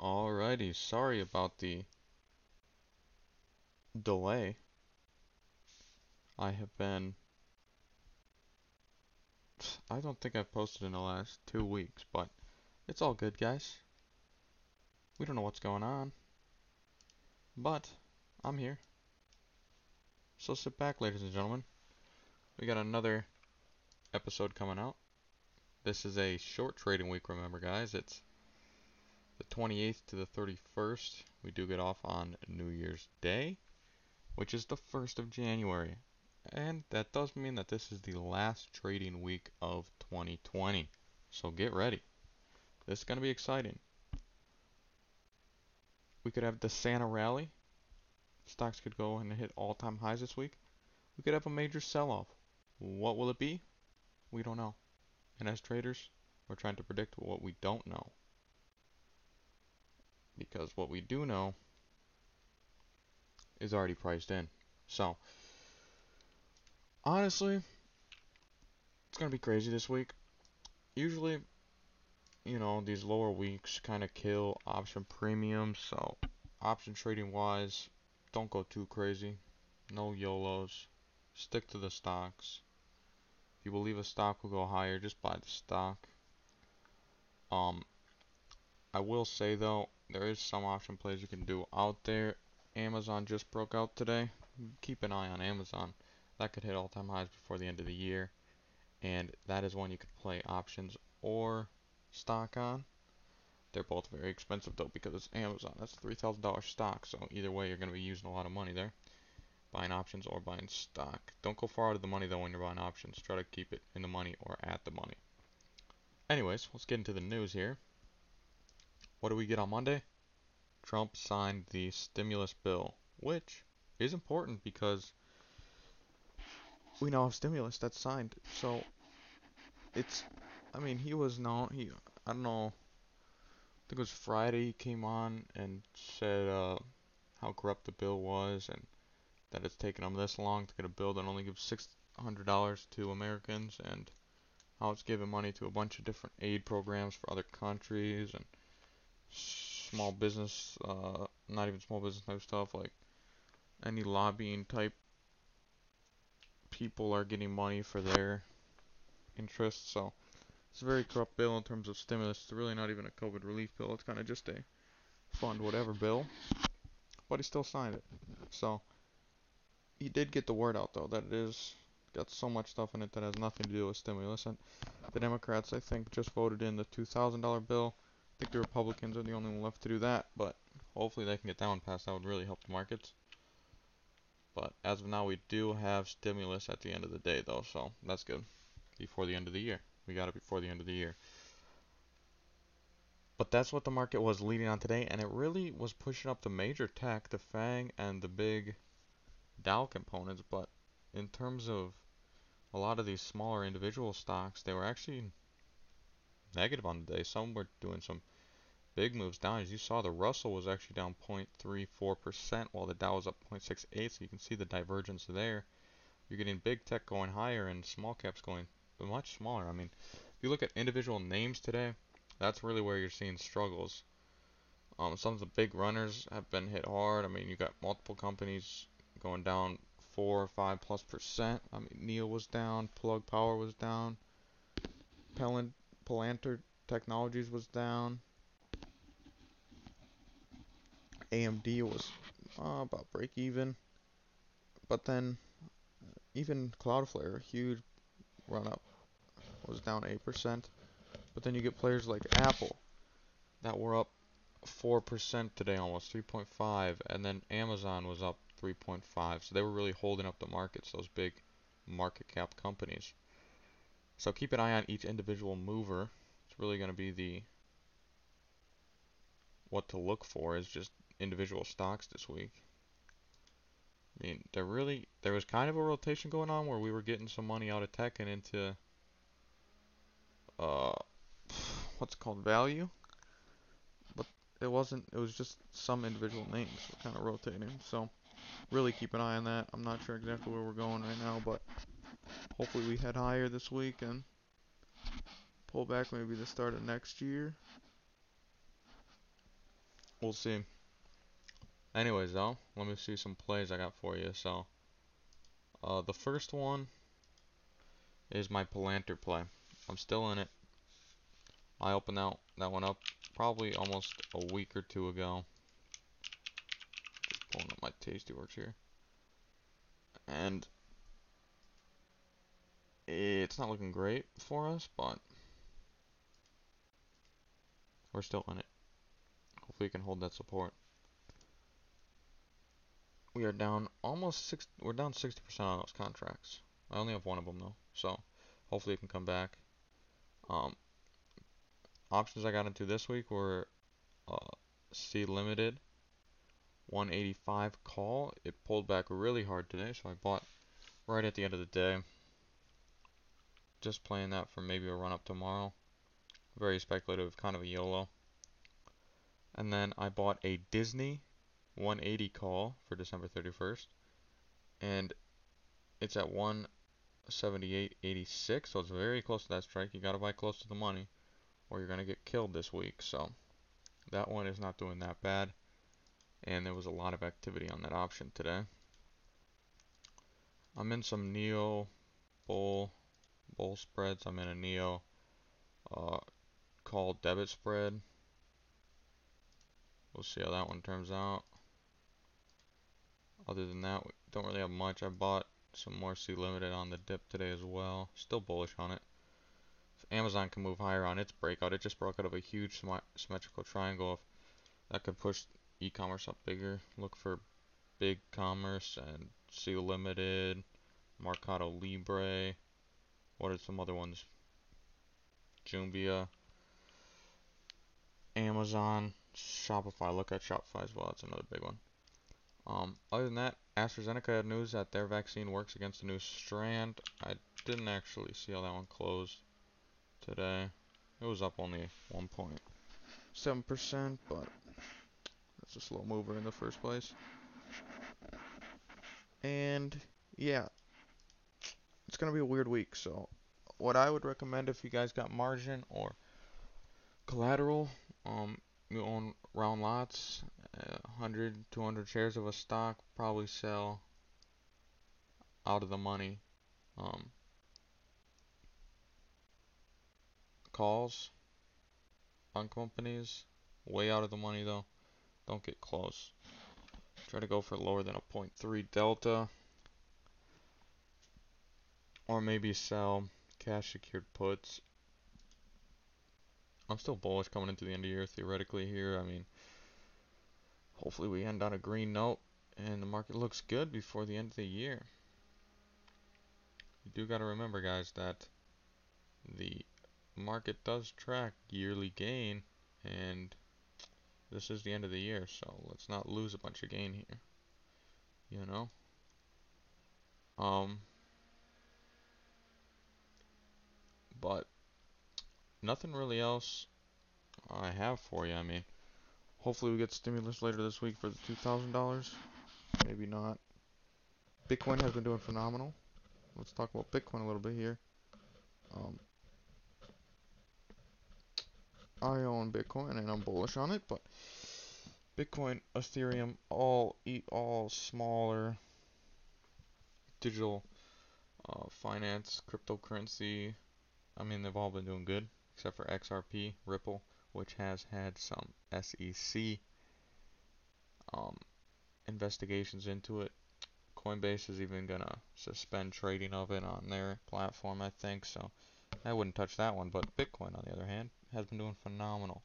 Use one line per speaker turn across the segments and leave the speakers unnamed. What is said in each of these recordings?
Alrighty, sorry about the delay. I have been... I don't think I've posted in the last two weeks, but it's all good, guys. We don't know what's going on. But, I'm here. So sit back, ladies and gentlemen. We got another episode coming out. This is a short trading week, remember, guys. It's the 28th to the 31st. We do get off on New Year's Day, which is the 1st of January. And that does mean that this is the last trading week of 2020. So get ready. This is going to be exciting. We could have the Santa rally. Stocks could go and hit all-time highs this week. We could have a major sell-off. What will it be? We don't know. And as traders, we're trying to predict what we don't know. Because what we do know is already priced in. So, honestly, it's going to be crazy this week. Usually, you know, these lower weeks kind of kill option premiums. So, option trading wise, don't go too crazy. No YOLOs. Stick to the stocks. If you believe a stock will go higher, just buy the stock. Um, I will say though, there is some option plays you can do out there. Amazon just broke out today. Keep an eye on Amazon. That could hit all-time highs before the end of the year. And that is one you could play options or stock on. They're both very expensive though because it's Amazon. That's a $3,000 stock. So either way, you're going to be using a lot of money there. Buying options or buying stock. Don't go far out of the money though when you're buying options. Try to keep it in the money or at the money. Anyways, let's get into the news here. What do we get on Monday? Trump signed the stimulus bill, which is important because we now have stimulus that's signed. So it's, I mean, he was known, he, I don't know, I think it was Friday he came on and said uh, how corrupt the bill was and that it's taken him this long to get a bill that only gives $600 to Americans and how it's giving money to a bunch of different aid programs for other countries and small business, uh, not even small business type stuff, like any lobbying type people are getting money for their interests. So it's a very corrupt bill in terms of stimulus. It's really not even a COVID relief bill. It's kind of just a fund whatever bill. But he still signed it. So he did get the word out though that it is got so much stuff in it that has nothing to do with stimulus. And the Democrats, I think, just voted in the $2,000 bill I think the Republicans are the only one left to do that, but hopefully they can get that one passed. That would really help the markets. But as of now, we do have stimulus at the end of the day, though, so that's good. Before the end of the year. We got it before the end of the year. But that's what the market was leading on today, and it really was pushing up the major tech, the FANG, and the big Dow components. But in terms of a lot of these smaller individual stocks, they were actually negative on the day. Some were doing some big moves down. As you saw, the Russell was actually down 0.34%, while the Dow was up 0.68. So you can see the divergence there. You're getting big tech going higher and small caps going much smaller. I mean, if you look at individual names today, that's really where you're seeing struggles. Um, some of the big runners have been hit hard. I mean, you got multiple companies going down four or five plus percent. I mean, NIO was down, Plug Power was down, Pellant Palantir Technologies was down. AMD was uh, about break even. But then even Cloudflare, huge run up, was down 8%. But then you get players like Apple that were up 4% today, almost 3.5, and then Amazon was up 3.5. So they were really holding up the markets, those big market cap companies. So keep an eye on each individual mover. It's really going to be the what to look for is just individual stocks this week. I mean, there really there was kind of a rotation going on where we were getting some money out of tech and into uh what's called value. But it wasn't it was just some individual names were kind of rotating. So really keep an eye on that. I'm not sure exactly where we're going right now, but hopefully we head higher this week and pull back maybe the start of next year. we'll see. Anyways, though, let me see some plays I got for you. So, uh, the first one is my Palantir play. I'm still in it. I opened out that one up probably almost a week or two ago. Just pulling up my Tastyworks here. And it's not looking great for us, but we're still in it. Hopefully we can hold that support. We are down almost six. We're down 60% on those contracts. I only have one of them though, so hopefully it can come back. Um, options I got into this week were uh, Sea Limited 185 call. It pulled back really hard today, so I bought right at the end of the day. Just playing that for maybe a run up tomorrow. Very speculative, kind of a YOLO. And then I bought a Disney 180 call for December 31st. And it's at 178.86, so it's very close to that strike. You got to buy close to the money or you're going to get killed this week. So that one is not doing that bad. And there was a lot of activity on that option today. I'm in some NIO Bull Bull spreads. I'm in a NIO uh, call debit spread. We'll see how that one turns out. Other than that, we don't really have much. I bought some more Sea Limited on the dip today as well. Still bullish on it. If Amazon can move higher on its breakout, it just broke out of a huge symmetrical triangle. If that could push e-commerce up bigger. Look for Big Commerce and Sea Limited, Mercado Libre. What are some other ones? Jumia, Amazon, Shopify. Look at Shopify as well. That's another big one. Um, other than that, AstraZeneca had news that their vaccine works against the new strand. I didn't actually see how that one closed today. It was up only 1.7%, but that's a slow mover in the first place. And yeah, it's going to be a weird week. So, what I would recommend if you guys got margin or collateral, um, you own round lots, uh, 100, 200 shares of a stock, probably sell out of the money. Um, calls on companies, way out of the money though. Don't get close. Try to go for lower than a 0.3 delta. Or maybe sell cash secured puts. I'm still bullish coming into the end of the year theoretically here. I mean, hopefully we end on a green note and the market looks good before the end of the year. You do got to remember, guys, that the market does track yearly gain and this is the end of the year, so let's not lose a bunch of gain here. You know? Um, but nothing really else I have for you. I mean, hopefully we get stimulus later this week for the $2,000. Maybe not. Bitcoin has been doing phenomenal. Let's talk about Bitcoin a little bit here. Um, I own Bitcoin and I'm bullish on it, but Bitcoin, Ethereum, all eat all smaller digital uh, finance, cryptocurrency. I mean, they've all been doing good except for XRP, Ripple, which has had some SEC um, investigations into it. Coinbase is even gonna suspend trading of it on their platform, I think. So I wouldn't touch that one. But Bitcoin, on the other hand, has been doing phenomenal.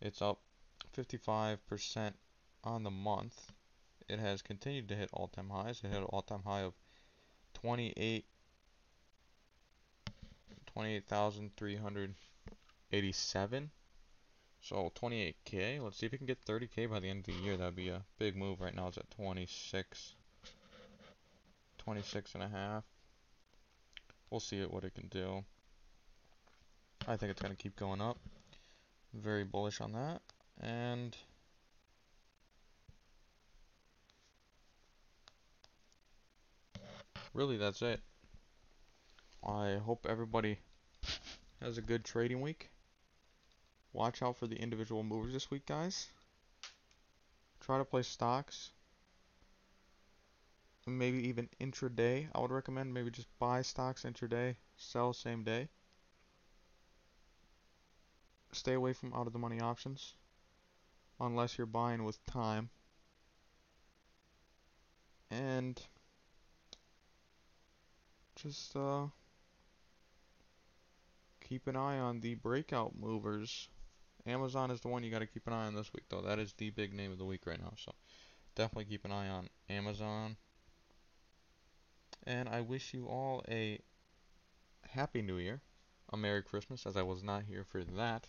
It's up 55% on the month. It has continued to hit all-time highs. It hit an all-time high of 28 28,387. So 28k. Let's see if we can get 30k by the end of the year. That would be a big move. Right now it's at 26 26 and a half. We'll see it, what it can do. I think it's going to keep going up. Very bullish on that. And really that's it. I hope everybody has a good trading week. Watch out for the individual movers this week, guys. try to play stocks. Maybe even intraday. I would recommend maybe just buy stocks intraday, sell same day. Stay away from out of the money options unless you're buying with time. And just uh, keep an eye on the breakout movers. Amazon is the one you got to keep an eye on this week, though. That is the big name of the week right now. So definitely keep an eye on Amazon. And I wish you all a happy new year, a Merry Christmas, as I was not here for that.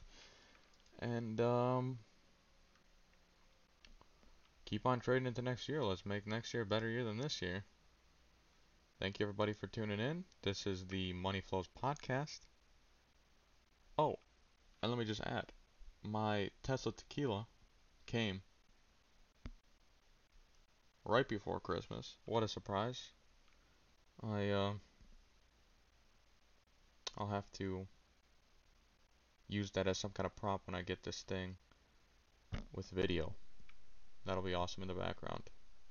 And um, keep on trading into next year. Let's make next year a better year than this year. Thank you everybody for tuning in. This is the Money Flows podcast. Oh, and let me just add, my Tesla tequila came right before Christmas. What a surprise. I uh I'll have to use that as some kind of prop when I get this thing with video. That'll be awesome in the background.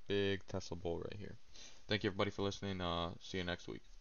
Big Tesla bull right here. Thank you everybody for listening. Uh, see you next week.